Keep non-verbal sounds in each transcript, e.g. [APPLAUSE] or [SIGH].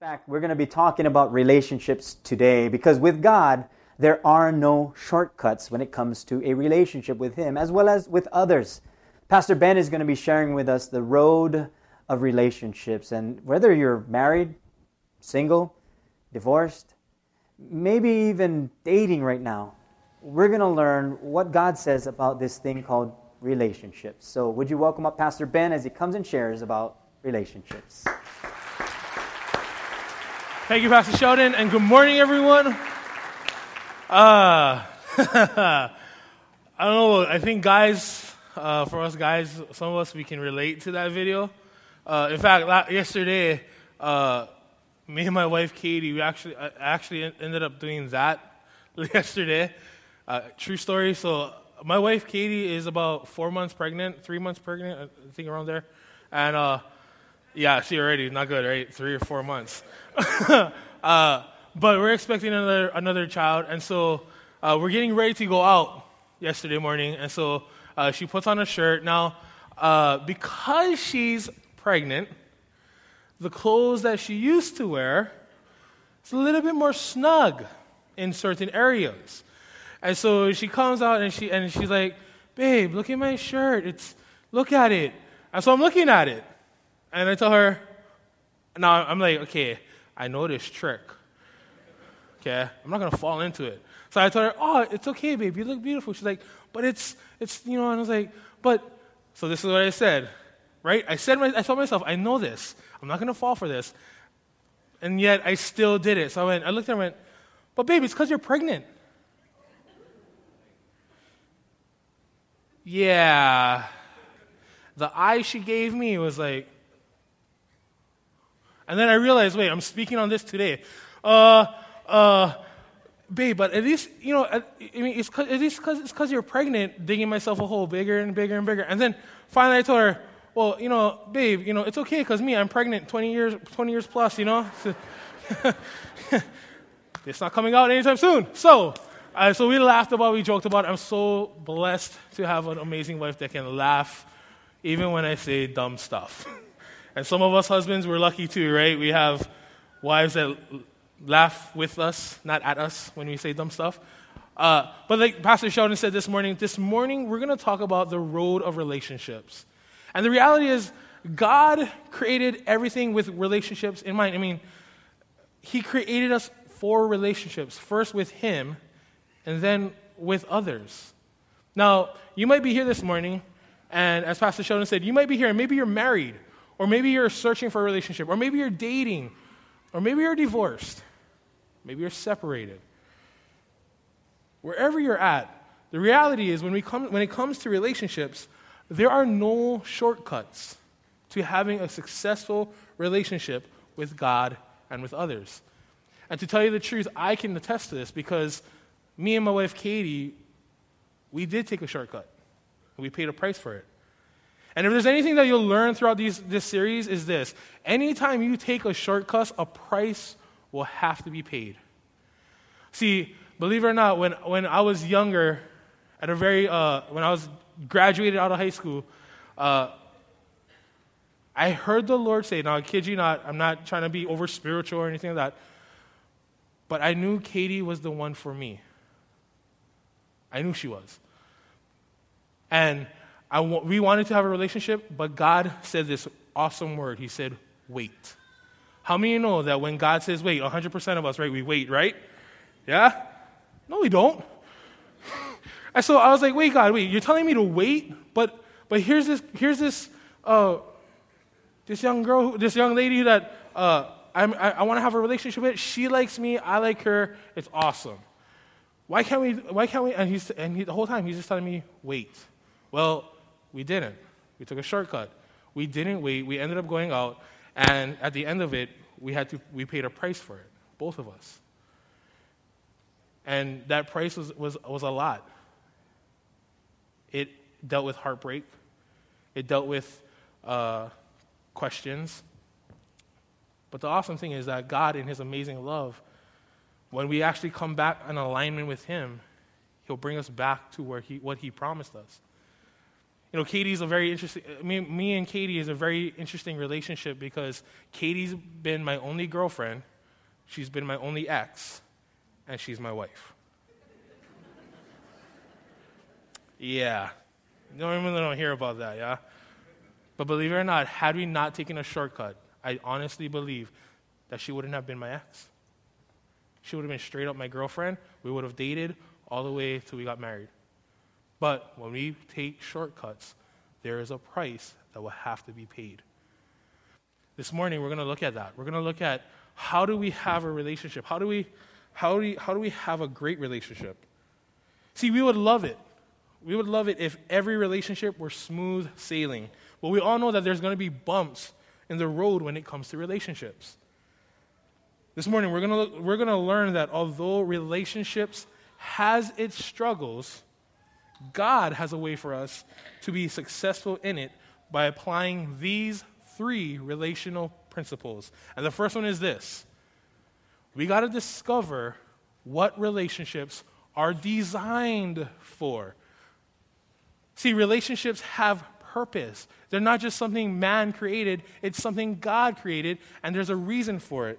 fact, we're going to be talking about relationships today because with God, there are no shortcuts when it comes to a relationship with Him as well as with others. Pastor Ben is going to be sharing with us the road of relationships. And whether you're married, single, divorced, maybe even dating right now, we're going to learn what God says about this thing called relationships. So, would you welcome up Pastor Ben as he comes and shares about relationships? Thank you, Pastor Sheldon, and good morning, everyone. Uh, [LAUGHS] I don't know. I think guys, uh, for us guys, some of us we can relate to that video. Uh, in fact, yesterday, uh, me and my wife Katie, we actually uh, actually ended up doing that [LAUGHS] yesterday. Uh, true story. So my wife Katie is about four months pregnant, three months pregnant, I think around there, and yeah, see already, not good, right? Three or four months. [LAUGHS] uh, but we're expecting another another child, and so uh, we're getting ready to go out yesterday morning, and so uh, she puts on a shirt. Now, uh, because she's pregnant, the clothes that she used to wear is a little bit more snug in certain areas, and so she comes out and she and she's like, "Babe, look at my shirt. It's look at it." And so I'm looking at it. And I tell her, now I'm like, okay, I know this trick. Okay, I'm not gonna fall into it. So I told her, oh, it's okay, babe, you look beautiful. She's like, but it's, it's, you know, and I was like, but, so this is what I said, right? I said, my, I told myself, I know this. I'm not gonna fall for this. And yet I still did it. So I went, I looked at her and went, but babe, it's because you're pregnant. Yeah. The eye she gave me was like, and then I realized, wait, I'm speaking on this today. Uh, uh, babe, but at least, you know, I mean, it's cause, at least because it's because you're pregnant, digging myself a hole bigger and bigger and bigger. And then finally I told her, well, you know, babe, you know, it's okay because me, I'm pregnant 20 years, 20 years plus, you know. [LAUGHS] it's not coming out anytime soon. So, uh, so we laughed about, we joked about. It. I'm so blessed to have an amazing wife that can laugh even when I say dumb stuff. [LAUGHS] And some of us husbands, we're lucky too, right? We have wives that laugh with us, not at us when we say dumb stuff. Uh, but like Pastor Sheldon said this morning, this morning we're going to talk about the road of relationships. And the reality is, God created everything with relationships in mind. I mean, He created us for relationships, first with Him, and then with others. Now, you might be here this morning, and as Pastor Sheldon said, you might be here, and maybe you're married or maybe you're searching for a relationship. Or maybe you're dating. Or maybe you're divorced. Maybe you're separated. Wherever you're at, the reality is when, we come, when it comes to relationships, there are no shortcuts to having a successful relationship with God and with others. And to tell you the truth, I can attest to this because me and my wife Katie, we did take a shortcut. And we paid a price for it. And if there's anything that you'll learn throughout these, this series, is this anytime you take a shortcut, a price will have to be paid. See, believe it or not, when, when I was younger, at a very, uh, when I was graduated out of high school, uh, I heard the Lord say, now I kid you not, I'm not trying to be over spiritual or anything like that, but I knew Katie was the one for me. I knew she was. And we wanted to have a relationship, but God said this awesome word. He said, wait. How many you know that when God says wait, 100% of us, right, we wait, right? Yeah? No, we don't. [LAUGHS] and so I was like, wait, God, wait, you're telling me to wait? But, but here's this, here's this, uh, this young girl, this young lady that uh, i I, want to have a relationship with. She likes me, I like her. It's awesome. Why can't we, why can't we, and, he's, and he, the whole time he's just telling me, wait. Well, we didn't. We took a shortcut. We didn't wait. We ended up going out, and at the end of it, we had to we paid a price for it, both of us. And that price was, was, was a lot. It dealt with heartbreak. It dealt with uh, questions. But the awesome thing is that God, in His amazing love, when we actually come back in alignment with Him, He'll bring us back to where he, what He promised us. You know, Katie's a very interesting, uh, me, me and Katie is a very interesting relationship because Katie's been my only girlfriend, she's been my only ex, and she's my wife. yeah. You don't even don't hear about that, yeah? But believe it or not, had we not taken a shortcut, I honestly believe that she wouldn't have been my ex. She would have been straight up my girlfriend. We would have dated all the way till we got married. But when we take shortcuts, there is a price that will have to be paid. This morning, we're going to look at that. We're going to look at how do we have a relationship? How do we, how do we, how do we have a great relationship? See, we would love it. We would love it if every relationship were smooth sailing. But we all know that there's going to be bumps in the road when it comes to relationships. This morning, we're going to, we're going to learn that although relationships has its struggles, God has a way for us to be successful in it by applying these three relational principles. And the first one is this we got to discover what relationships are designed for. See, relationships have purpose. They're not just something man created, it's something God created, and there's a reason for it.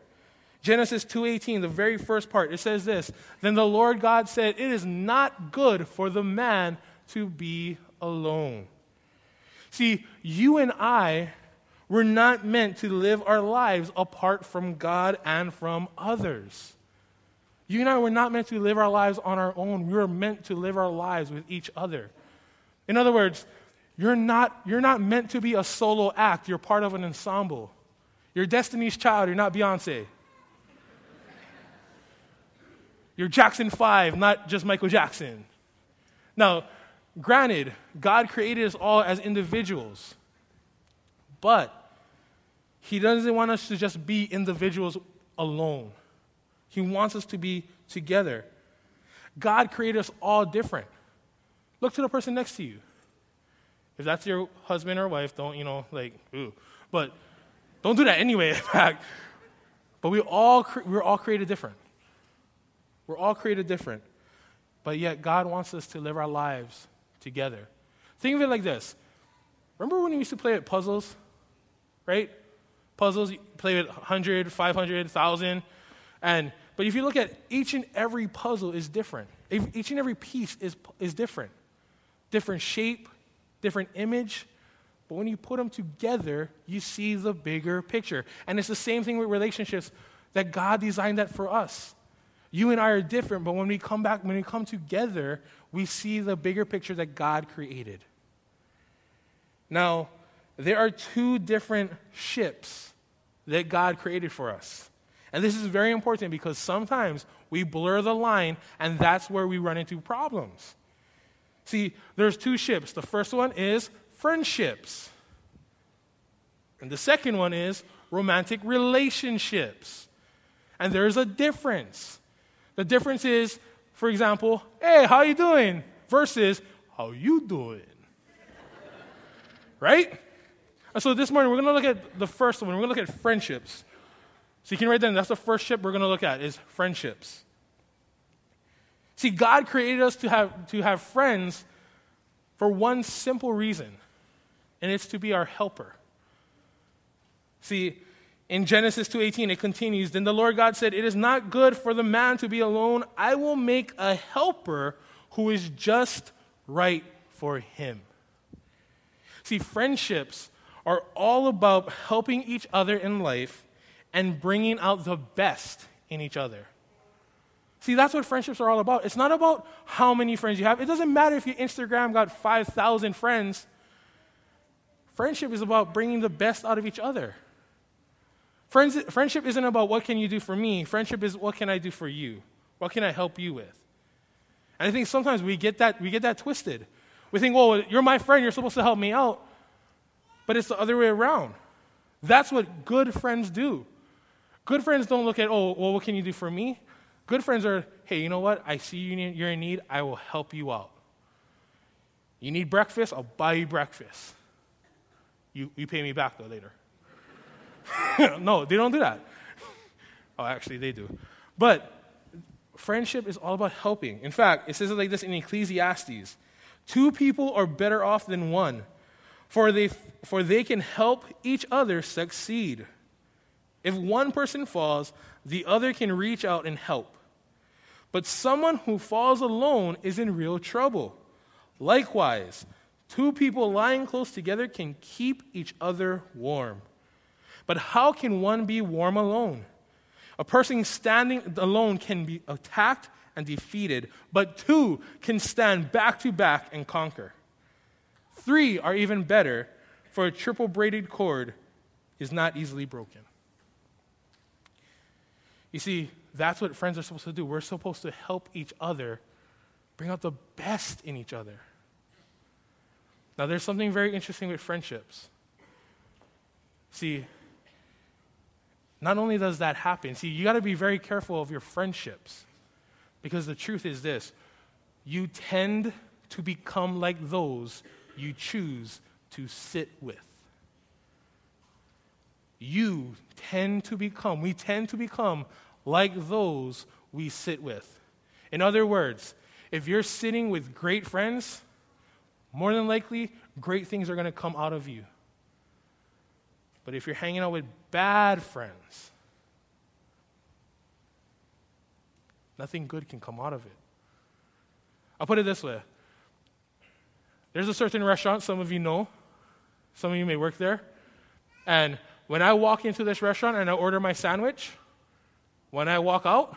Genesis 2:18, the very first part, it says this, "Then the Lord God said, it is not good for the man to be alone." See, you and I were not meant to live our lives apart from God and from others. You and I were not meant to live our lives on our own. We were meant to live our lives with each other. In other words, you're not, you're not meant to be a solo act. You're part of an ensemble. You're Destiny's Child. You're not Beyonce. You're Jackson 5, not just Michael Jackson. Now, granted, God created us all as individuals, but He doesn't want us to just be individuals alone. He wants us to be together. God created us all different. Look to the person next to you. If that's your husband or wife, don't, you know, like, ooh. But don't do that anyway, [LAUGHS] in fact. But we all, we're all created different. We're all created different. But yet, God wants us to live our lives together. Think of it like this Remember when we used to play at puzzles? Right? Puzzles, you play with 100, 500, 1,000. And, but if you look at each and every puzzle is different. Each and every piece is, is different. Different shape, different image. But when you put them together, you see the bigger picture. And it's the same thing with relationships that God designed that for us. You and I are different, but when we come back, when we come together, we see the bigger picture that God created. Now, there are two different ships that God created for us. And this is very important because sometimes we blur the line, and that's where we run into problems. See, there's two ships. The first one is friendships, and the second one is romantic relationships. And there's a difference. The difference is, for example, hey, how you doing? Versus, how you doing? right? And so this morning we're going to look at the first one. We're going to look at friendships. So you can write that. that's the first ship we're going to look at is friendships. See, God created us to have, to have friends for one simple reason, and it's to be our helper. See, in Genesis 2:18 it continues, then the Lord God said, "It is not good for the man to be alone. I will make a helper who is just right for him." See, friendships are all about helping each other in life and bringing out the best in each other. See, that's what friendships are all about. It's not about how many friends you have. It doesn't matter if your Instagram got 5,000 friends. Friendship is about bringing the best out of each other. Friends, friendship isn't about what can you do for me. Friendship is what can I do for you? What can I help you with? And I think sometimes we get that, we get that twisted. We think, well, you're my friend, you're supposed to help me out. But it's the other way around. That's what good friends do. Good friends don't look at, oh, well, what can you do for me? Good friends are, hey, you know what? I see you need, you're in need. I will help you out. You need breakfast? I'll buy you breakfast. You, you pay me back, though, later. [LAUGHS] no, they don't do that. Oh, actually, they do. But friendship is all about helping. In fact, it says it like this in Ecclesiastes Two people are better off than one, for they, for they can help each other succeed. If one person falls, the other can reach out and help. But someone who falls alone is in real trouble. Likewise, two people lying close together can keep each other warm. But how can one be warm alone? A person standing alone can be attacked and defeated, but two can stand back to back and conquer. Three are even better, for a triple braided cord is not easily broken. You see, that's what friends are supposed to do. We're supposed to help each other bring out the best in each other. Now, there's something very interesting with friendships. See, not only does that happen, see, you got to be very careful of your friendships because the truth is this you tend to become like those you choose to sit with. You tend to become, we tend to become like those we sit with. In other words, if you're sitting with great friends, more than likely, great things are going to come out of you. But if you're hanging out with bad friends, nothing good can come out of it. I'll put it this way there's a certain restaurant, some of you know, some of you may work there, and when I walk into this restaurant and I order my sandwich, when I walk out,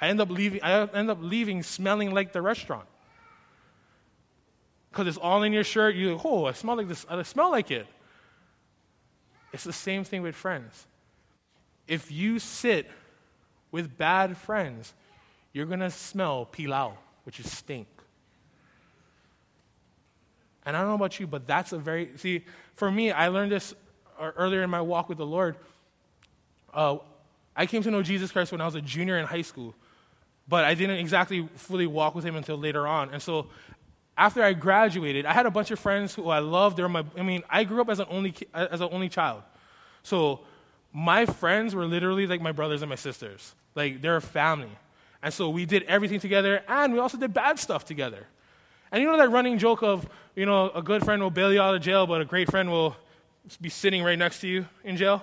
I end up leaving, I end up leaving smelling like the restaurant. Because it's all in your shirt. You like, oh, I smell like this. I smell like it. It's the same thing with friends. If you sit with bad friends, you're going to smell pilau, which is stink. And I don't know about you, but that's a very, see, for me, I learned this uh, earlier in my walk with the Lord. Uh, I came to know Jesus Christ when I was a junior in high school, but I didn't exactly fully walk with him until later on. And so after I graduated, I had a bunch of friends who I loved. They were my, I mean, I grew up as an only, as an only child. So my friends were literally like my brothers and my sisters. Like they're a family. And so we did everything together, and we also did bad stuff together. And you know that running joke of, you know, a good friend will bail you out of jail, but a great friend will be sitting right next to you in jail?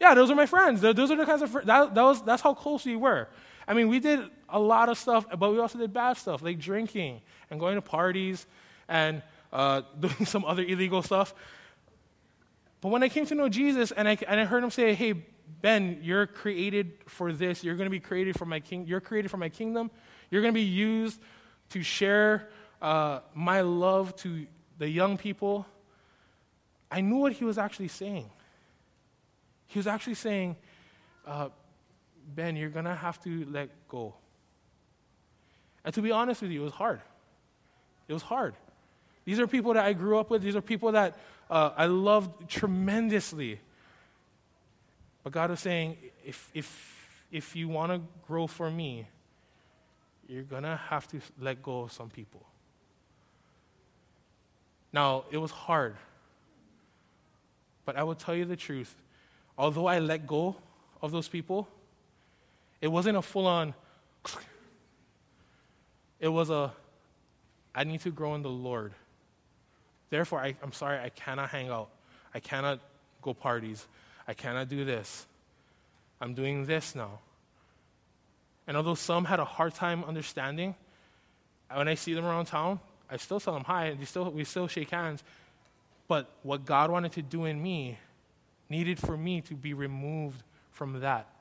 Yeah, those are my friends. Those are the kinds of friends. That, that was, that's how close we were. I mean, we did a lot of stuff, but we also did bad stuff, like drinking and going to parties and uh, [LAUGHS] doing some other illegal stuff. But when I came to know Jesus and I, and I heard him say, hey, Ben, you're created for this. You're going to be created for my king. You're created for my kingdom. You're going to be used to share uh, my love to the young people. I knew what he was actually saying. He was actually saying, uh, Ben, you're going to have to let go. And to be honest with you, it was hard. It was hard. These are people that I grew up with, these are people that uh, I loved tremendously. But God was saying, if, if, if you want to grow for me, you're going to have to let go of some people. Now, it was hard. But I will tell you the truth although I let go of those people, it wasn't a full on, [LAUGHS] it was a, I need to grow in the Lord. Therefore, I, I'm sorry, I cannot hang out. I cannot go parties. I cannot do this. I'm doing this now. And although some had a hard time understanding, when I see them around town, I still tell them hi, and we still, we still shake hands. But what God wanted to do in me needed for me to be removed from that.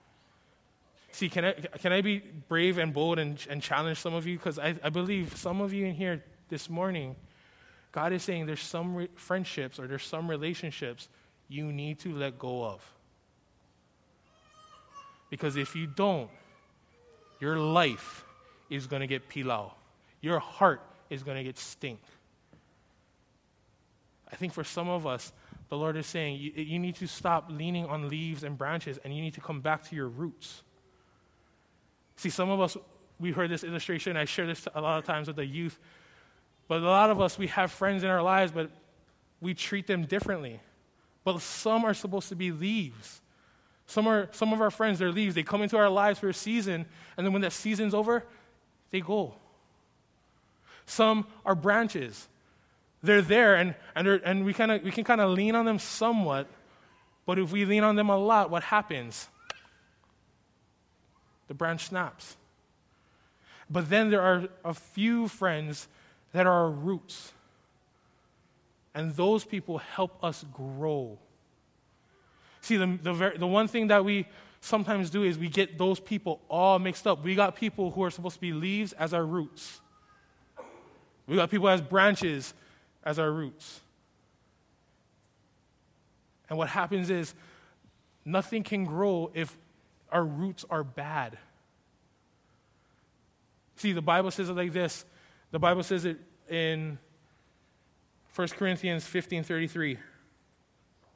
See, can I, can I be brave and bold and, and challenge some of you? Because I, I believe some of you in here this morning, God is saying there's some re- friendships or there's some relationships you need to let go of. Because if you don't, your life is going to get pilau. Your heart is going to get stink. I think for some of us, the Lord is saying you, you need to stop leaning on leaves and branches and you need to come back to your roots. See, some of us, we heard this illustration, I share this a lot of times with the youth, but a lot of us, we have friends in our lives, but we treat them differently. But some are supposed to be leaves. Some, are, some of our friends, they're leaves. They come into our lives for a season, and then when that season's over, they go. Some are branches. they're there and, and, and we, kinda, we can kind of lean on them somewhat, but if we lean on them a lot, what happens? The branch snaps. But then there are a few friends that are our roots. And those people help us grow. See, the, the, the one thing that we sometimes do is we get those people all mixed up. We got people who are supposed to be leaves as our roots, we got people as branches as our roots. And what happens is nothing can grow if our roots are bad. See, the Bible says it like this. The Bible says it in 1 Corinthians 15 33.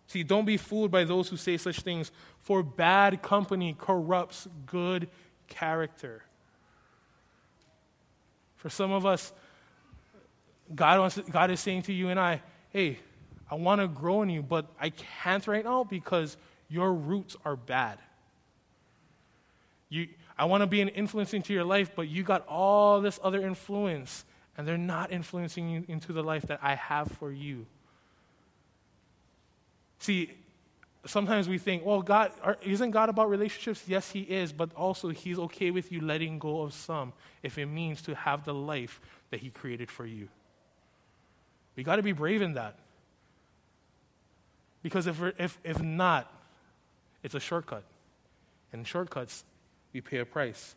See, don't be fooled by those who say such things, for bad company corrupts good character. For some of us, God, wants, God is saying to you and I, hey, I want to grow in you, but I can't right now because your roots are bad. You, I want to be an influence into your life, but you got all this other influence, and they're not influencing you into the life that I have for you. See, sometimes we think, well, God, isn't God about relationships? Yes, He is, but also He's okay with you letting go of some if it means to have the life that He created for you. We got to be brave in that. Because if, if, if not, it's a shortcut. And shortcuts we pay a price.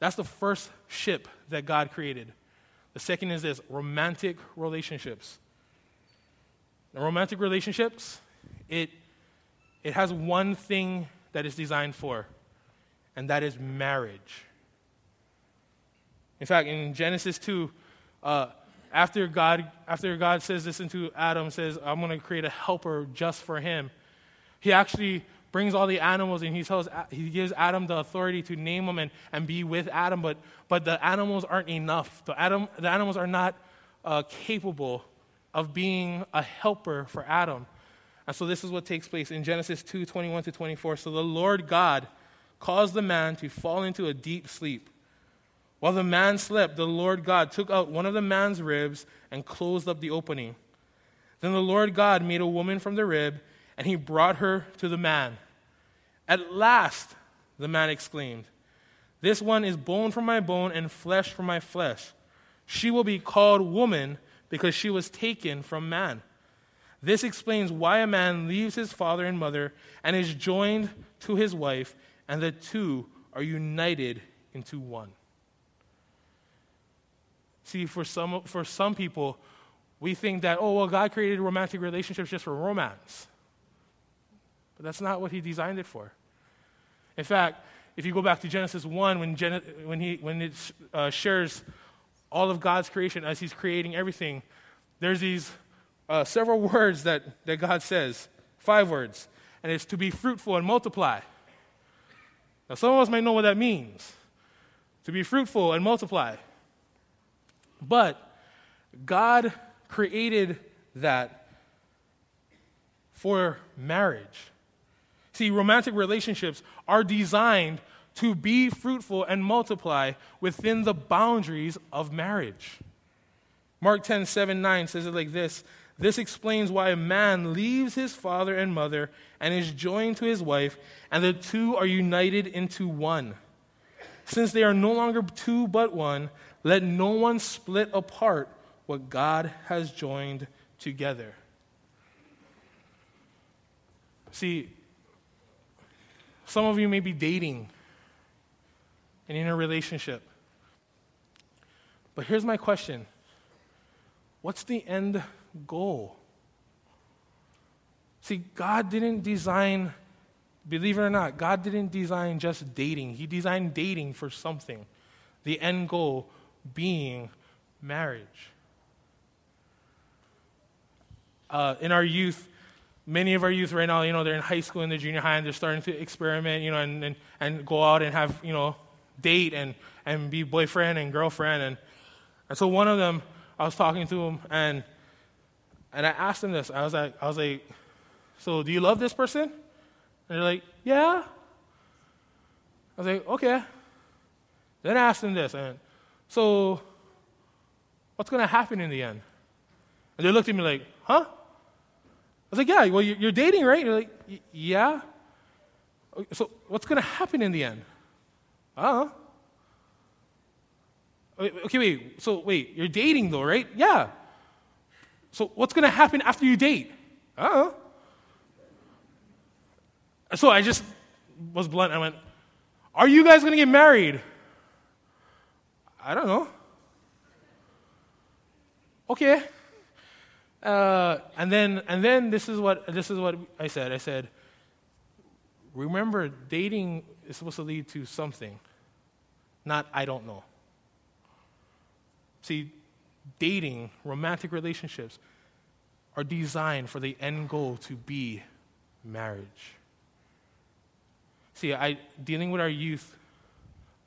That's the first ship that God created. The second is this romantic relationships. The romantic relationships, it, it has one thing that it's designed for, and that is marriage. In fact, in Genesis 2, uh, after, God, after God says this into Adam, says, I'm going to create a helper just for him, he actually brings all the animals and he tells he gives Adam the authority to name them and, and be with Adam, but but the animals aren't enough. The Adam the animals are not uh, capable of being a helper for Adam. And so this is what takes place in Genesis 2, 21 to 24. So the Lord God caused the man to fall into a deep sleep. While the man slept, the Lord God took out one of the man's ribs and closed up the opening. Then the Lord God made a woman from the rib, and he brought her to the man. At last, the man exclaimed, This one is bone from my bone and flesh from my flesh. She will be called woman because she was taken from man. This explains why a man leaves his father and mother and is joined to his wife, and the two are united into one. See, for some, for some people, we think that, oh, well, God created romantic relationships just for romance. That's not what he designed it for. In fact, if you go back to Genesis 1, when, Gen- when, he, when it uh, shares all of God's creation as he's creating everything, there's these uh, several [LAUGHS] words that, that God says, five words, and it's to be fruitful and multiply. Now, some of us might know what that means to be fruitful and multiply. But God created that for marriage. See, romantic relationships are designed to be fruitful and multiply within the boundaries of marriage. Mark 10 7 9 says it like this This explains why a man leaves his father and mother and is joined to his wife, and the two are united into one. Since they are no longer two but one, let no one split apart what God has joined together. See, some of you may be dating and in a relationship. But here's my question What's the end goal? See, God didn't design, believe it or not, God didn't design just dating. He designed dating for something. The end goal being marriage. Uh, in our youth, many of our youth right now, you know, they're in high school and they're junior high and they're starting to experiment, you know, and, and, and go out and have, you know, date and, and be boyfriend and girlfriend. And, and so one of them, I was talking to him and, and I asked him this. I was like, I was like, so do you love this person? And they're like, yeah. I was like, okay. Then I asked him this, and so what's going to happen in the end? And they looked at me like, huh? Was like, yeah, well, you're dating, right? You're like, yeah. So what's going to happen in the end? Uh Okay, wait. So wait, you're dating though, right? Yeah. So what's going to happen after you date? Uh So I just was blunt. I went, Are you guys going to get married? I don't know. Okay. Uh, and then, and then this is what this is what I said. I said, remember, dating is supposed to lead to something, not I don't know. See, dating, romantic relationships, are designed for the end goal to be marriage. See, I dealing with our youth,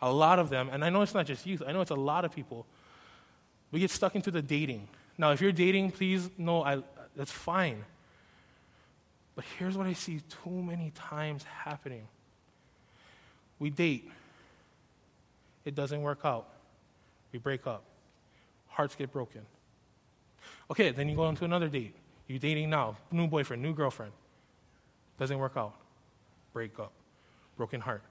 a lot of them, and I know it's not just youth, I know it's a lot of people, we get stuck into the dating. Now, if you're dating, please know I, that's fine. But here's what I see too many times happening we date, it doesn't work out, we break up, hearts get broken. Okay, then you go on to another date. You're dating now, new boyfriend, new girlfriend. Doesn't work out, break up, broken heart.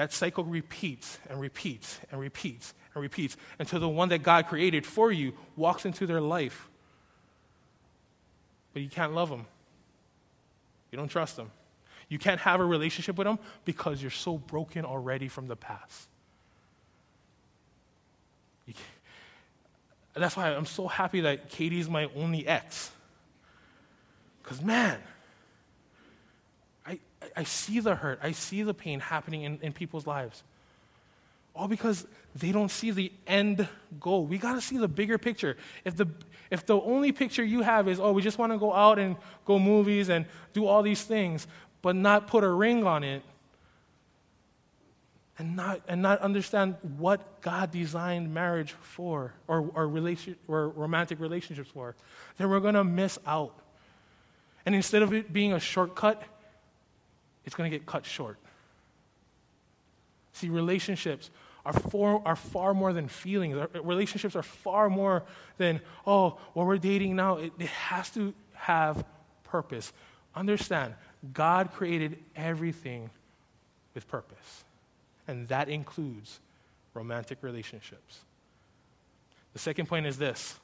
That cycle repeats and repeats and repeats and repeats until the one that God created for you walks into their life. But you can't love them. You don't trust them. You can't have a relationship with them because you're so broken already from the past. that's why I'm so happy that Katie's my only ex. Because, man, I, see the hurt, I see the pain happening in, in people's lives. All because they don't see the end goal. We got to see the bigger picture. If the, if the only picture you have is, oh, we just want to go out and go movies and do all these things, but not put a ring on it, and not, and not understand what God designed marriage for or, or, relation, or romantic relationships for, then we're going to miss out. And instead of it being a shortcut, it's going to get cut short. See, relationships are, for, are far more than feelings. Our uh, relationships are far more than, oh, well, we're dating now. It, it has to have purpose. Understand, God created everything with purpose, and that includes romantic relationships. The second point is this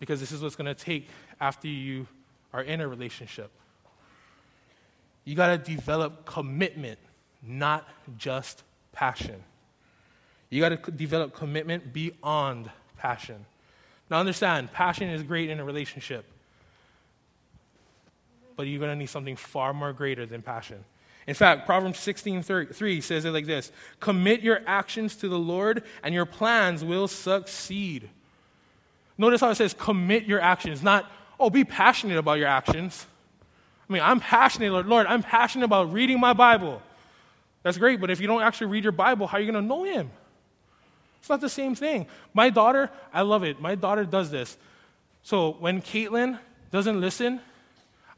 because this is what's going to take after you are in a relationship. You got to develop commitment, not just passion. You got to develop commitment beyond passion. Now, understand, passion is great in a relationship, but you're going to need something far more greater than passion. In fact, Proverbs 16 3 says it like this Commit your actions to the Lord, and your plans will succeed. Notice how it says, Commit your actions, not, oh, be passionate about your actions. I mean, I'm passionate, Lord. Lord, I'm passionate about reading my Bible. That's great, but if you don't actually read your Bible, how are you going to know Him? It's not the same thing. My daughter, I love it. My daughter does this. So when Caitlin doesn't listen,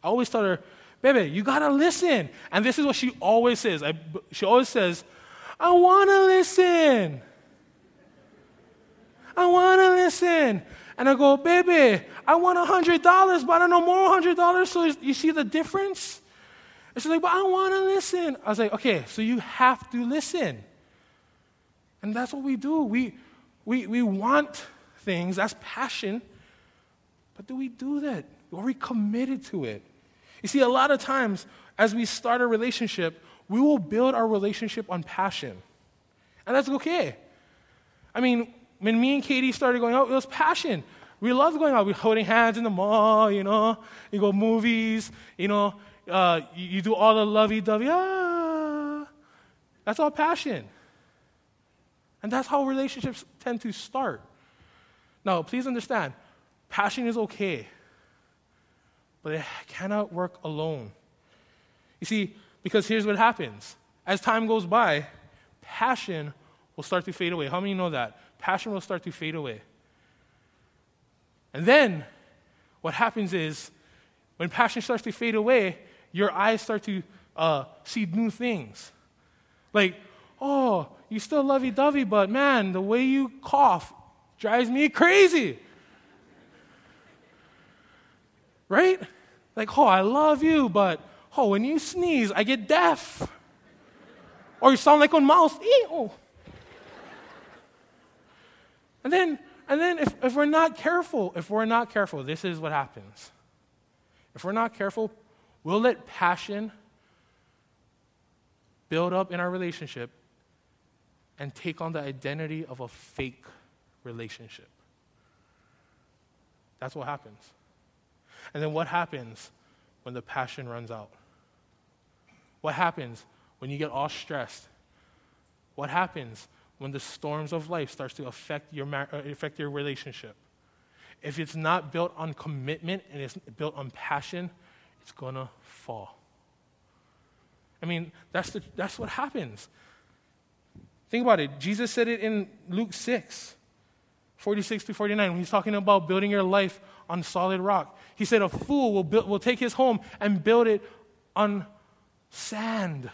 I always tell her, baby, you got to listen. And this is what she always says. I, she always says, I want to listen. I want to listen. And I go, baby, I want $100, but I don't know more $100. So you see the difference? And she's like, but I want to listen. I was like, okay, so you have to listen. And that's what we do. We, we, we want things, that's passion. But do we do that? Are we committed to it? You see, a lot of times as we start a relationship, we will build our relationship on passion. And that's okay. I mean, when me and Katie started going out, it was passion. We loved going out. We holding hands in the mall, you know. You go movies, you know. Uh, you, you, do all the lovey-dovey. Ah, that's all passion. And that's how relationships tend to start. Now, please understand, passion is okay, but it cannot work alone. You see, because here's what happens as time goes by, passion will start to fade away. How many know that? Passion will start to fade away. And then what happens is when passion starts to fade away, your eyes start to uh, see new things. Like, oh, you still lovey dovey, but man, the way you cough drives me crazy. Right? Like, oh, I love you, but oh, when you sneeze, I get deaf. Or you sound like a mouse. Ew. And then, and then if, if we're not careful, if we're not careful, this is what happens. If we're not careful, we'll let passion build up in our relationship and take on the identity of a fake relationship. That's what happens. And then what happens when the passion runs out? What happens when you get all stressed? What happens when the storms of life starts to affect your, mar- uh, affect your relationship? If it's not built on commitment and it's built on passion, it's going to fall. I mean, that's, the, that's what happens. Think about it. Jesus said it in Luke 6, 46 to 49, when he's talking about building your life on solid rock. He said, A fool will, build, will take his home and build it on sand,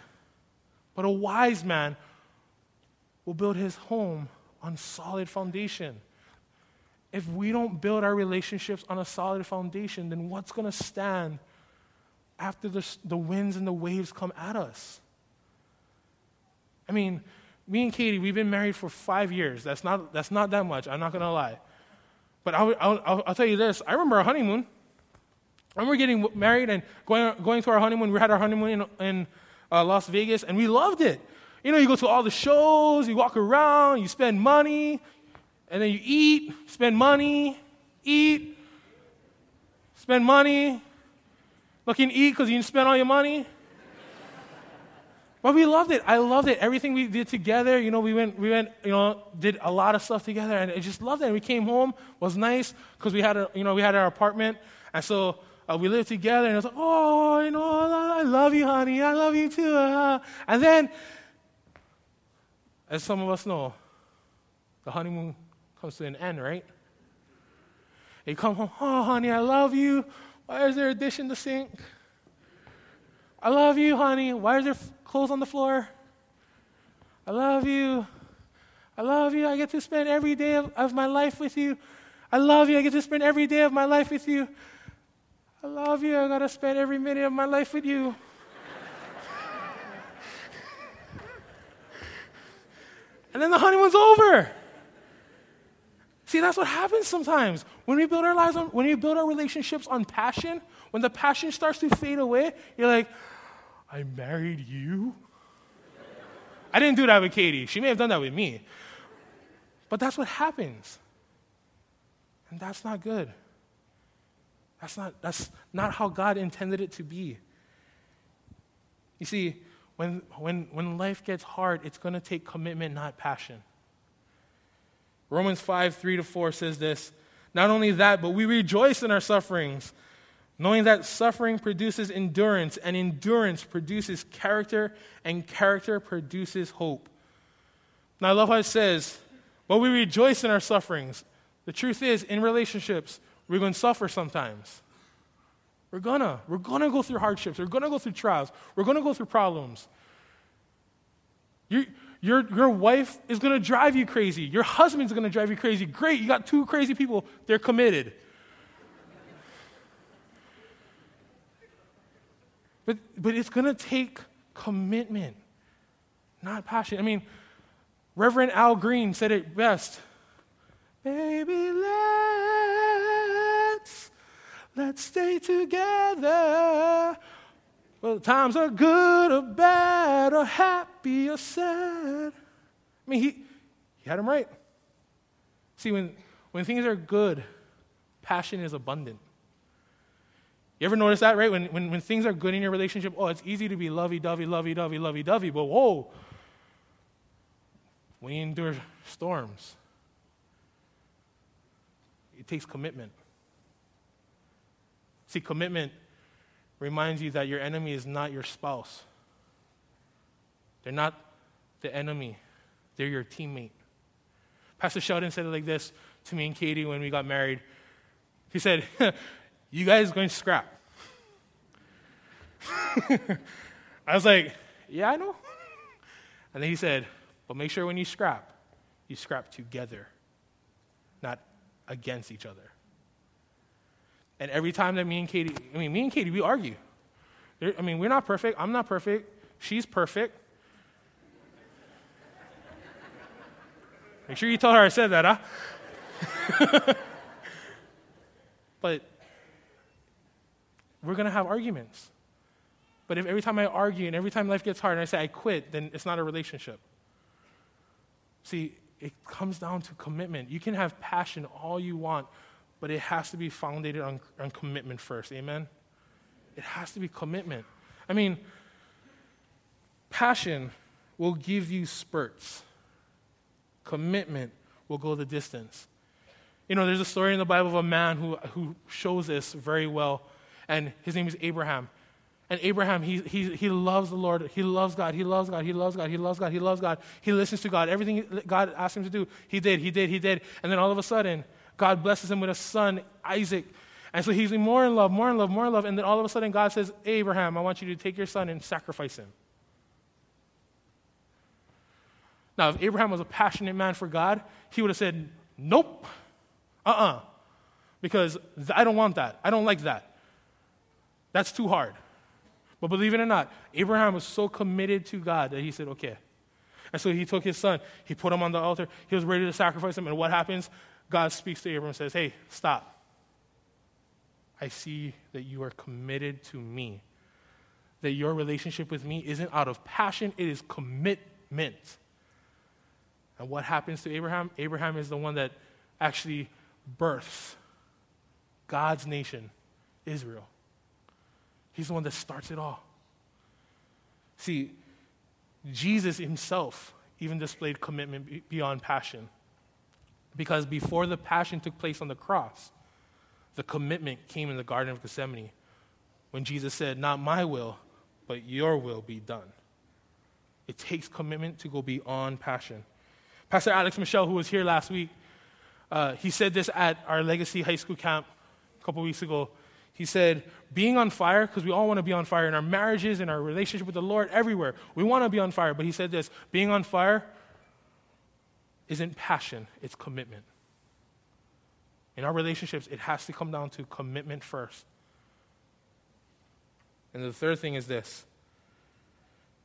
but a wise man will build his home on solid foundation. If we don't build our relationships on a solid foundation, then what's going to stand after the, the winds and the waves come at us? I mean, me and Katie, we've been married for five years. That's not, that's not that much, I'm not going to lie. But I'll, I'll, I'll, tell you this I remember our honeymoon. I remember getting married and going, going to our honeymoon. We had our honeymoon in, in uh, Las Vegas, and we loved it. You know, you go to all the shows, you walk around, you spend money, and then you eat, spend money, eat, spend money. Looking eat because you didn't spend all your money. But we loved it. I loved it. Everything we did together, you know, we went, we went, you know, did a lot of stuff together, and I just loved it. And we came home, was nice because we had a, you know, we had our apartment, and so uh, we lived together, and it was like, oh, you know, I love you, honey. I love you too. Uh. And then, as some of us know, the honeymoon comes to an end, right? You come home, oh, honey, I love you. Why is there a dish in the sink? I love you, honey. Why is there clothes on the floor. I love you. I love you. I get to spend every day of, of my life with you. I love you. I get to spend every day of my life with you. I love you. I got to spend every minute of my life with you. And then the honeymoon's over. See, that's what happens sometimes. When we build our lives on, when we build our relationships on passion, when the passion starts to fade away, you're like, I married you? I didn't do that with Katie. She may have done that with me. But that's what happens. And that's not good. That's not, that's not how God intended it to be. You see, when, when, when life gets hard, it's going to take commitment, not passion. Romans 5 3 to 4 says this Not only that, but we rejoice in our sufferings knowing that suffering produces endurance, and endurance produces character, and character produces hope. Now, I love how it says, but we rejoice in our sufferings. The truth is, in relationships, we're going to suffer sometimes. We're gonna. We're gonna go through hardships. We're gonna go through trials. We're gonna go through problems. Your, your, your wife is gonna drive you crazy. Your husband's gonna drive you crazy. Great, you got two crazy people. They're committed. But, but it's going to take commitment, not passion. I mean, Reverend Al Green said it best. Baby, let's, let's stay together. Well, times are good or bad or happy or sad. I mean, he, he had him right. See, when, when things are good, passion is abundant. You ever notice that, right? When, when, when things are good in your relationship, oh, it's easy to be lovey dovey, lovey dovey, lovey dovey, but whoa, when you endure storms, it takes commitment. See, commitment reminds you that your enemy is not your spouse, they're not the enemy, they're your teammate. Pastor Sheldon said it like this to me and Katie when we got married. He said, [LAUGHS] You guys going to scrap. [LAUGHS] I was like, Yeah, I know. And then he said, But make sure when you scrap, you scrap together, not against each other. And every time that me and Katie, I mean, me and Katie, we argue. I mean, we're not perfect. I'm not perfect. She's perfect. [LAUGHS] Make sure you tell her I said that, huh? [LAUGHS] but we're going to have arguments. But if every time I argue and every time life gets hard and I say I quit, then it's not a relationship. See, it comes down to commitment. You can have passion all you want, but it has to be founded on, on commitment first. Amen? It has to be commitment. I mean, passion will give you spurts, commitment will go the distance. You know, there's a story in the Bible of a man who, who shows this very well, and his name is Abraham. And Abraham, he, he, he loves the Lord. He loves God. He loves God. He loves God. He loves God. He loves God. He listens to God. Everything God asked him to do, he did. He did. He did. And then all of a sudden, God blesses him with a son, Isaac. And so he's more in love, more in love, more in love. And then all of a sudden, God says, Abraham, I want you to take your son and sacrifice him. Now, if Abraham was a passionate man for God, he would have said, Nope. Uh uh-uh. uh. Because I don't want that. I don't like that. That's too hard. But believe it or not, Abraham was so committed to God that he said, okay. And so he took his son, he put him on the altar, he was ready to sacrifice him. And what happens? God speaks to Abraham and says, hey, stop. I see that you are committed to me. That your relationship with me isn't out of passion, it is commitment. And what happens to Abraham? Abraham is the one that actually births God's nation, Israel. He's the one that starts it all. See, Jesus himself even displayed commitment beyond passion. Because before the passion took place on the cross, the commitment came in the Garden of Gethsemane when Jesus said, Not my will, but your will be done. It takes commitment to go beyond passion. Pastor Alex Michelle, who was here last week, uh, he said this at our Legacy High School camp a couple weeks ago. He said, being on fire, because we all want to be on fire in our marriages, in our relationship with the Lord, everywhere. We want to be on fire. But he said this being on fire isn't passion, it's commitment. In our relationships, it has to come down to commitment first. And the third thing is this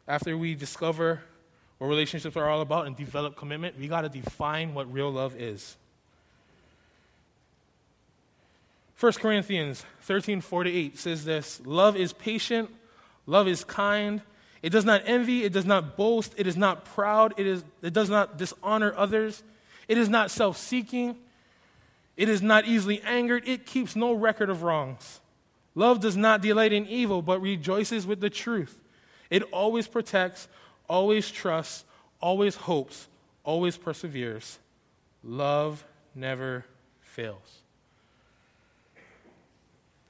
after we discover what relationships are all about and develop commitment, we got to define what real love is. 1 Corinthians 13 48 says this Love is patient, love is kind. It does not envy, it does not boast, it is not proud, it, is, it does not dishonor others, it is not self seeking, it is not easily angered, it keeps no record of wrongs. Love does not delight in evil, but rejoices with the truth. It always protects, always trusts, always hopes, always perseveres. Love never fails.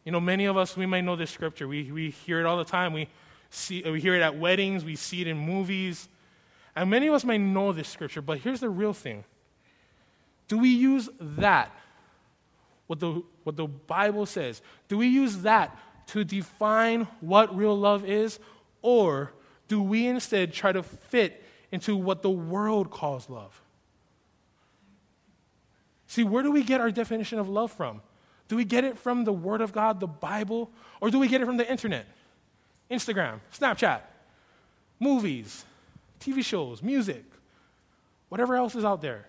You know, many of us, we may know this scripture. We, we hear it all the time. We, see, we hear it at weddings, we see it in movies. And many of us may know this scripture, but here's the real thing Do we use that, what the, what the Bible says, do we use that to define what real love is? Or do we instead try to fit into what the world calls love? See, where do we get our definition of love from? Do we get it from the Word of God, the Bible, or do we get it from the internet? Instagram, Snapchat, movies, TV shows, music, whatever else is out there.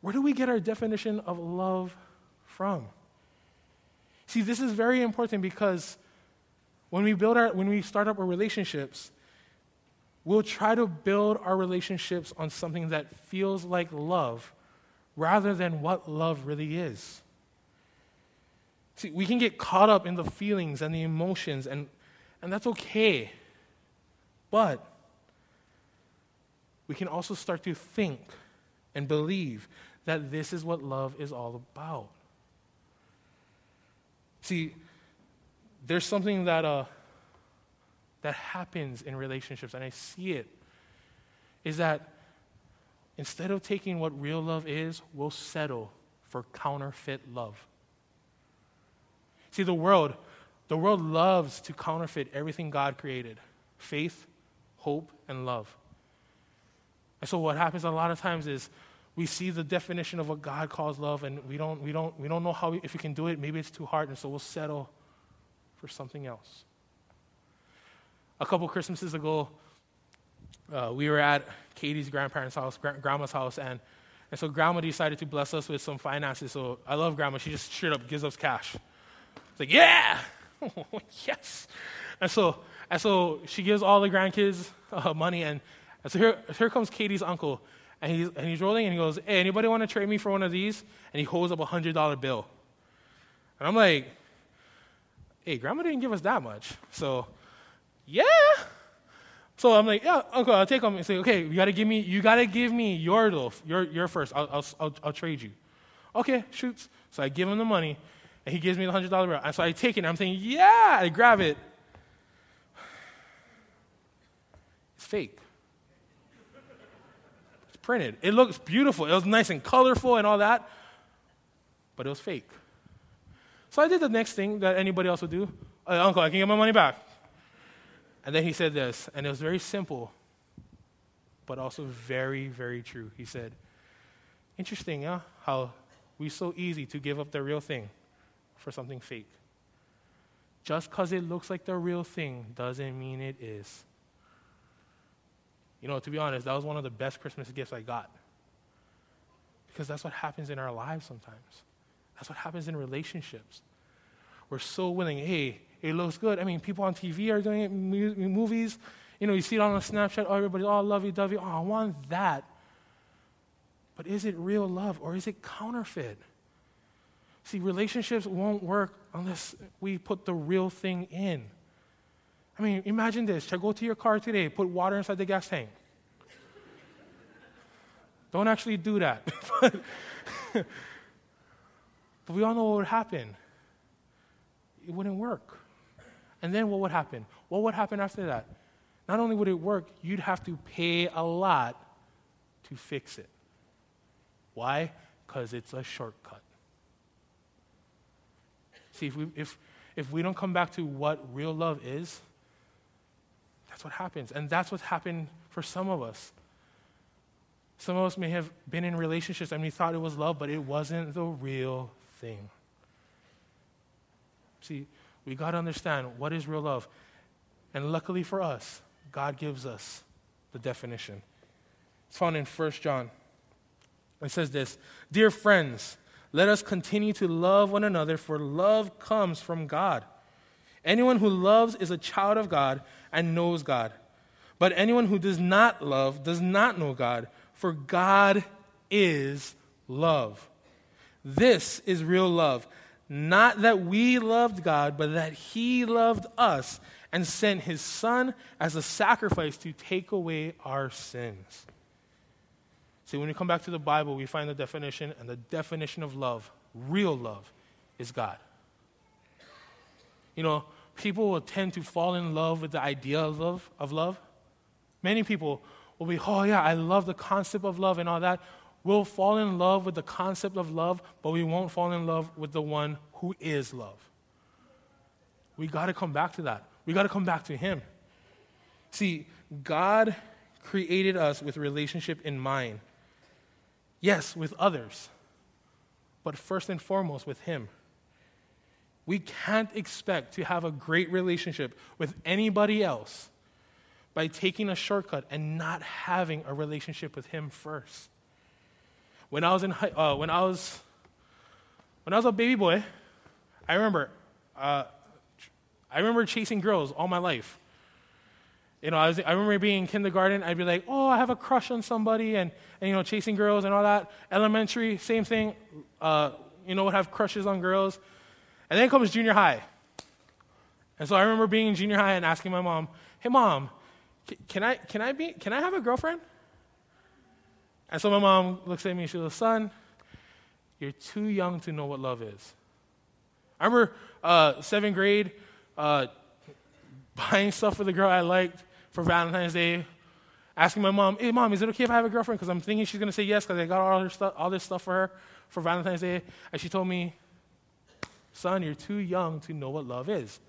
Where do we get our definition of love from? See, this is very important because when we build our when we start up our relationships, we'll try to build our relationships on something that feels like love rather than what love really is. See, we can get caught up in the feelings and the emotions, and, and that's okay. But we can also start to think and believe that this is what love is all about. See, there's something that, uh, that happens in relationships, and I see it, is that instead of taking what real love is, we'll settle for counterfeit love. See, the world, the world loves to counterfeit everything God created faith, hope, and love. And so what happens a lot of times is we see the definition of what God calls love, and we don't, we don't, we don't know how we, if we can do it. Maybe it's too hard, and so we'll settle for something else. A couple Christmases ago, uh, we were at Katie's grandparents' house, gra- grandma's house, and, and so grandma decided to bless us with some finances. So I love grandma. She just straight up gives us cash. It's like, yeah, [LAUGHS] yes. And so, and so she gives all the grandkids uh, money, and, and so here, here comes Katie's uncle, and he's, and he's rolling, and he goes, hey, anybody want to trade me for one of these? And he holds up a $100 bill. And I'm like, hey, grandma didn't give us that much. So, yeah. So I'm like, yeah, uncle, I'll take them. And say, okay, you gotta give me, you gotta give me your loaf, your, your first. I'll, I'll, I'll, I'll trade you. Okay, shoots. So I give him the money, and he gives me the hundred dollar bill. And so I take it. I'm thinking, yeah, I grab it. It's fake It's printed. It looks beautiful. It was nice and colorful and all that, but it was fake. So I did the next thing that anybody else would do. Uh, Uncle, I can get my money back. And then he said this, and it was very simple, but also very, very true. He said, Interesting, yeah, how we so easy to give up the real thing for something fake. Just because it looks like the real thing doesn't mean it is. You know, to be honest, that was one of the best Christmas gifts I got. Because that's what happens in our lives sometimes. That's what happens in relationships. We're so willing, hey, it looks good. I mean, people on TV are doing it, movies. You know, you see it on a Snapchat, oh, everybody's all lovey dovey. Oh, I want that. But is it real love or is it counterfeit? See, relationships won't work unless we put the real thing in. I mean, imagine this. Go to your car today, put water inside the gas tank. Don't actually do that. [LAUGHS] but we all know what would happen. It wouldn't work. And then what would happen? What would happen after that? Not only would it work, you'd have to pay a lot to fix it. Why? Because it's a shortcut. See, if we, if, if we don't come back to what real love is, that's what happens. And that's what's happened for some of us. Some of us may have been in relationships and we thought it was love, but it wasn't the real thing. See, we got to understand what is real love. And luckily for us, God gives us the definition. It's found in 1 John. It says this Dear friends, let us continue to love one another, for love comes from God. Anyone who loves is a child of God and knows God. But anyone who does not love does not know God, for God is love. This is real love. Not that we loved God, but that He loved us and sent His Son as a sacrifice to take away our sins. See, when we come back to the Bible, we find the definition, and the definition of love, real love, is God. You know, people will tend to fall in love with the idea of love, of love. Many people will be, oh, yeah, I love the concept of love and all that. We'll fall in love with the concept of love, but we won't fall in love with the one who is love. We got to come back to that. We got to come back to Him. See, God created us with relationship in mind. Yes, with others, but first and foremost with Him. We can't expect to have a great relationship with anybody else by taking a shortcut and not having a relationship with Him first. When I was in, uh, when I was, when I was a baby boy, I remember, uh, I remember chasing girls all my life. You know, I, was, I remember being in kindergarten, I'd be like, oh, I have a crush on somebody, and, and you know, chasing girls and all that. Elementary, same thing. Uh, you know, would have crushes on girls. And then comes junior high. And so I remember being in junior high and asking my mom, hey, mom, can I, can I, be, can I have a girlfriend? And so my mom looks at me and she goes, son, you're too young to know what love is. I remember uh, seventh grade uh, [LAUGHS] buying stuff for the girl I liked for Valentine's Day, asking my mom, hey, mom, is it okay if I have a girlfriend? Because I'm thinking she's going to say yes because I got all, her stuff, all this stuff for her for Valentine's Day. And she told me, Son, you're too young to know what love is.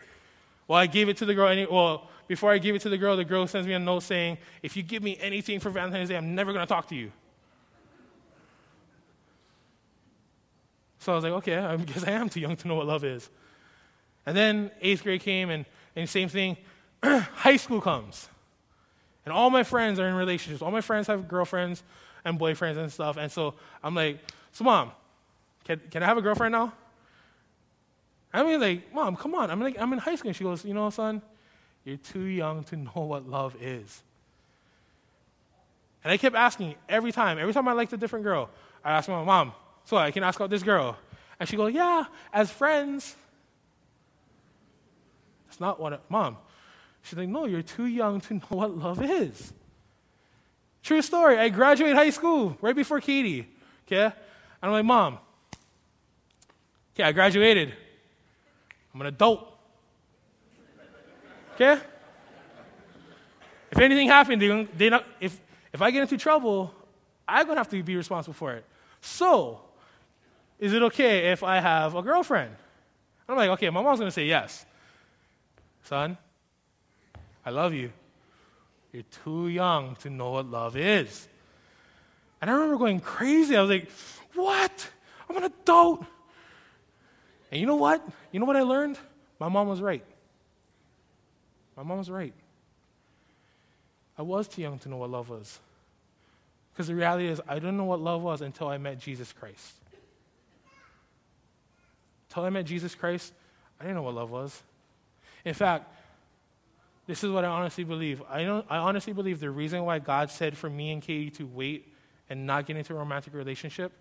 Well, I gave it to the girl. Any, well, before I gave it to the girl, the girl sends me a note saying, If you give me anything for Valentine's Day, I'm never going to talk to you. So I was like, okay, I guess I am too young to know what love is. And then eighth grade came, and, and same thing. [CLEARS THROAT] High school comes. And all my friends are in relationships. All my friends have girlfriends and boyfriends and stuff. And so I'm like, so mom, can, can I have a girlfriend now? I mean, like, mom, come on. I'm like, I'm in high school. And she goes, you know, son, you're too young to [LAUGHS] know what love is. And I kept asking every time, every time I liked a different girl, I asked my mom, so I can ask out this girl. And she goes, yeah, as friends. That's not what, mom. She's like, no, you're too young to know what love is. True story. I graduated high school right before Katie. Okay? And I'm like, mom, okay, I graduated. I'm an adult. Okay? If anything happened, they, they not, if, if I get into trouble, I'm going to have to be responsible for it. So, is it okay if I have a girlfriend? I'm like, okay, my mom's going to say yes. Son, I love you. You're too young to know what love is. And I remember going crazy. I was like, what? I'm an adult. And you know what? You know what I learned? My mom was right. My mom was right. I was too young to know what love was. Because the reality is, I didn't know what love was until I met Jesus Christ. Until I met Jesus Christ, I didn't know what love was. In fact, this is what I honestly believe. I, don't, I honestly believe the reason why God said for me and Katie to wait and not get into a romantic relationship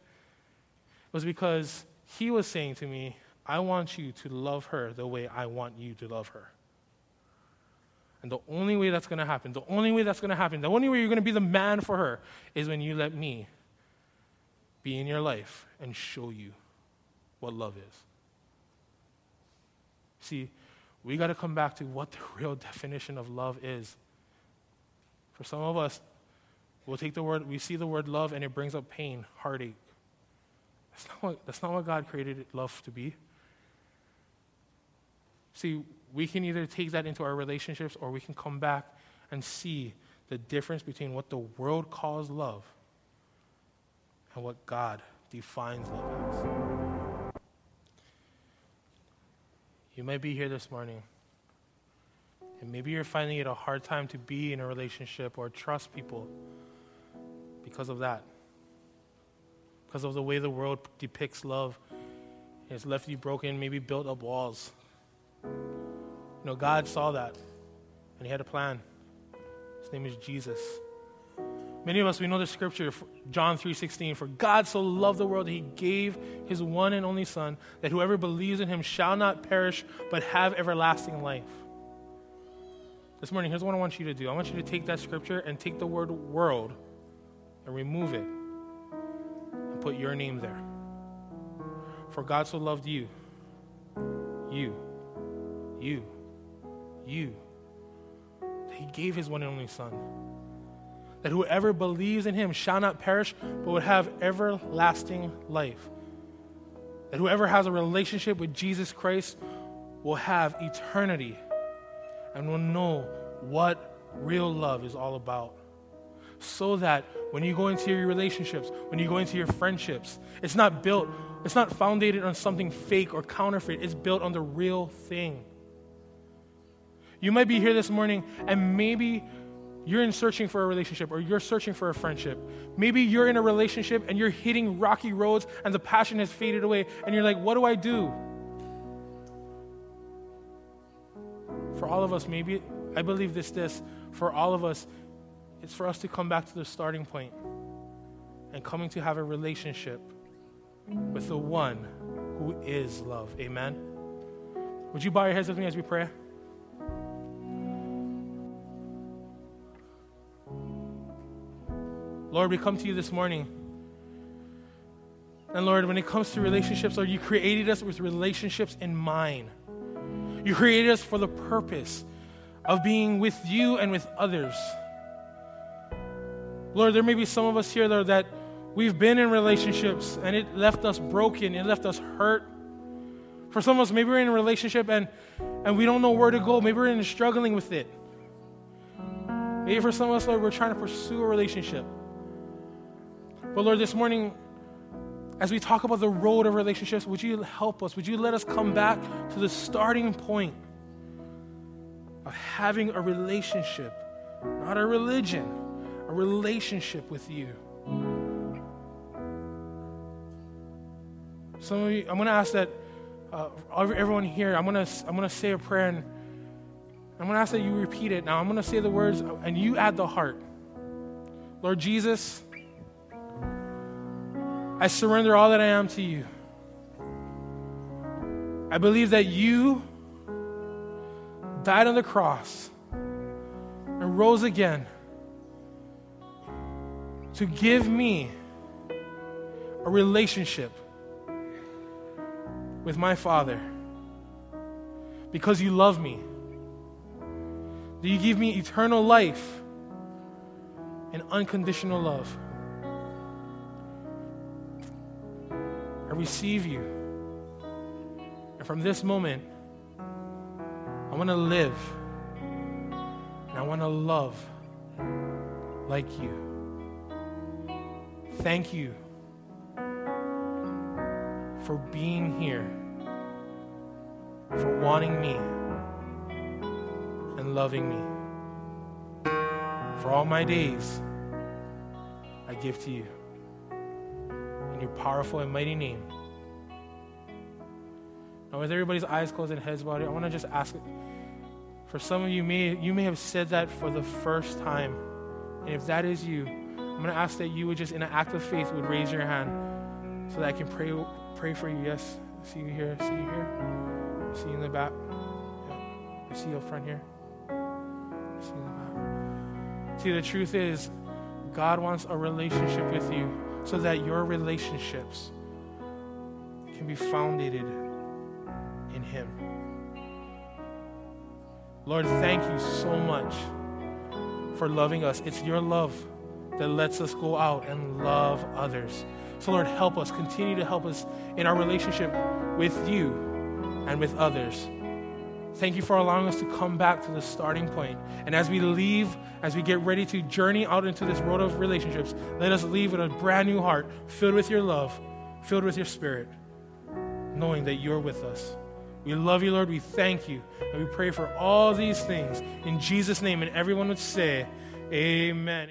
was because He was saying to me, I want you to love her the way I want you to love her. And the only way that's going to happen, the only way that's going to happen, the only way you're going to be the man for her is when you let me be in your life and show you what love is. See, we got to come back to what the [LAUGHS] real definition of love is. For some of us, we'll take the word, we see the word love and it brings up pain, heartache. That's not what, that's not what God created love to be. See, we can either take that into our relationships or we can come back and see the difference between what the world calls love and what God defines love as. You might be here this morning, and maybe you're finding it a hard time to be in a relationship or trust people because of that. Because of the way the world depicts love. It's left you broken, maybe built up walls. You know, God saw that, and He had a plan. His name is Jesus. Many of us, we know the scripture, John 3.16, For God so loved the world that he gave his one and only Son, that whoever believes in him shall not perish, but have everlasting life. This morning, here's what I want you to do. I want you to take that scripture and take the word world and remove it and put your name there. For God so loved you, you, you, you, that he gave his one and only Son that whoever believes in him shall not perish, but would have everlasting life. That whoever has a relationship with Jesus Christ will have eternity and will know what real love is all about. So that when you go into your relationships, when you go into your friendships, it's not built, it's not founded on something fake or counterfeit, it's built on the real thing. You might be here this morning and maybe you're in searching for a relationship or you're searching for a friendship. Maybe you're in a relationship and you're hitting rocky roads and the passion has faded away and you're like, what do I do? For all of us, maybe, I believe this, this, for all of us, it's for us to come back to the starting point and coming to have a relationship with the one who is love. Amen. Would you bow your heads with me as we pray? Lord, we come to you this morning. And Lord, when it comes to relationships, Lord, you created us with relationships in mind. You created us for the purpose of being with you and with others. Lord, there may be some of us here that we've been in relationships and it left us broken, it left us hurt. For some of us, maybe we're in a relationship and and we don't know where to go. Maybe we're in struggling with it. Maybe for some of us, Lord, we're trying to pursue a relationship. But Lord, this morning, as we talk about the road of relationships, would you help us? Would you let us come back to the starting point of having a relationship, not a religion, a relationship with you? Some of you, I'm going to ask that uh, everyone here, I'm going to I'm going to say a prayer and I'm going to ask that you repeat it. Now, I'm going to say the words and you add the heart. Lord Jesus, I surrender all that I am to you. I believe that you died on the cross and rose again to give me a relationship with my Father because you love me. Do you give me eternal life and unconditional love? I receive you. And from this moment, I want to live and I want to love like you. Thank you for being here, for wanting me and loving me. For all my days, I give to you. In your powerful and mighty name. Now, with everybody's eyes closed and heads bowed, I want to just ask for some of you, may, you may have said that for the first time. And if that is you, I'm going to ask that you would just, in an act of faith, would raise your hand so that I can pray, pray for you. Yes, I see you here. I see you here. I see you in the back. Yeah. I see you up front here. I see you in the back. See, the truth is, God wants a relationship with you so that your relationships can be founded in Him. Lord, thank you so much for loving us. It's your love that lets us go out and love others. So, Lord, help us, continue to help us in our relationship with you and with others. Thank you for allowing us to come back to the starting point. And as we leave, as we get ready to journey out into this road of relationships, let us leave with a brand new heart, filled with your love, filled with your spirit, knowing that you're with us. We love you, Lord. We thank you. And we pray for all these things in Jesus' name. And everyone would say, Amen.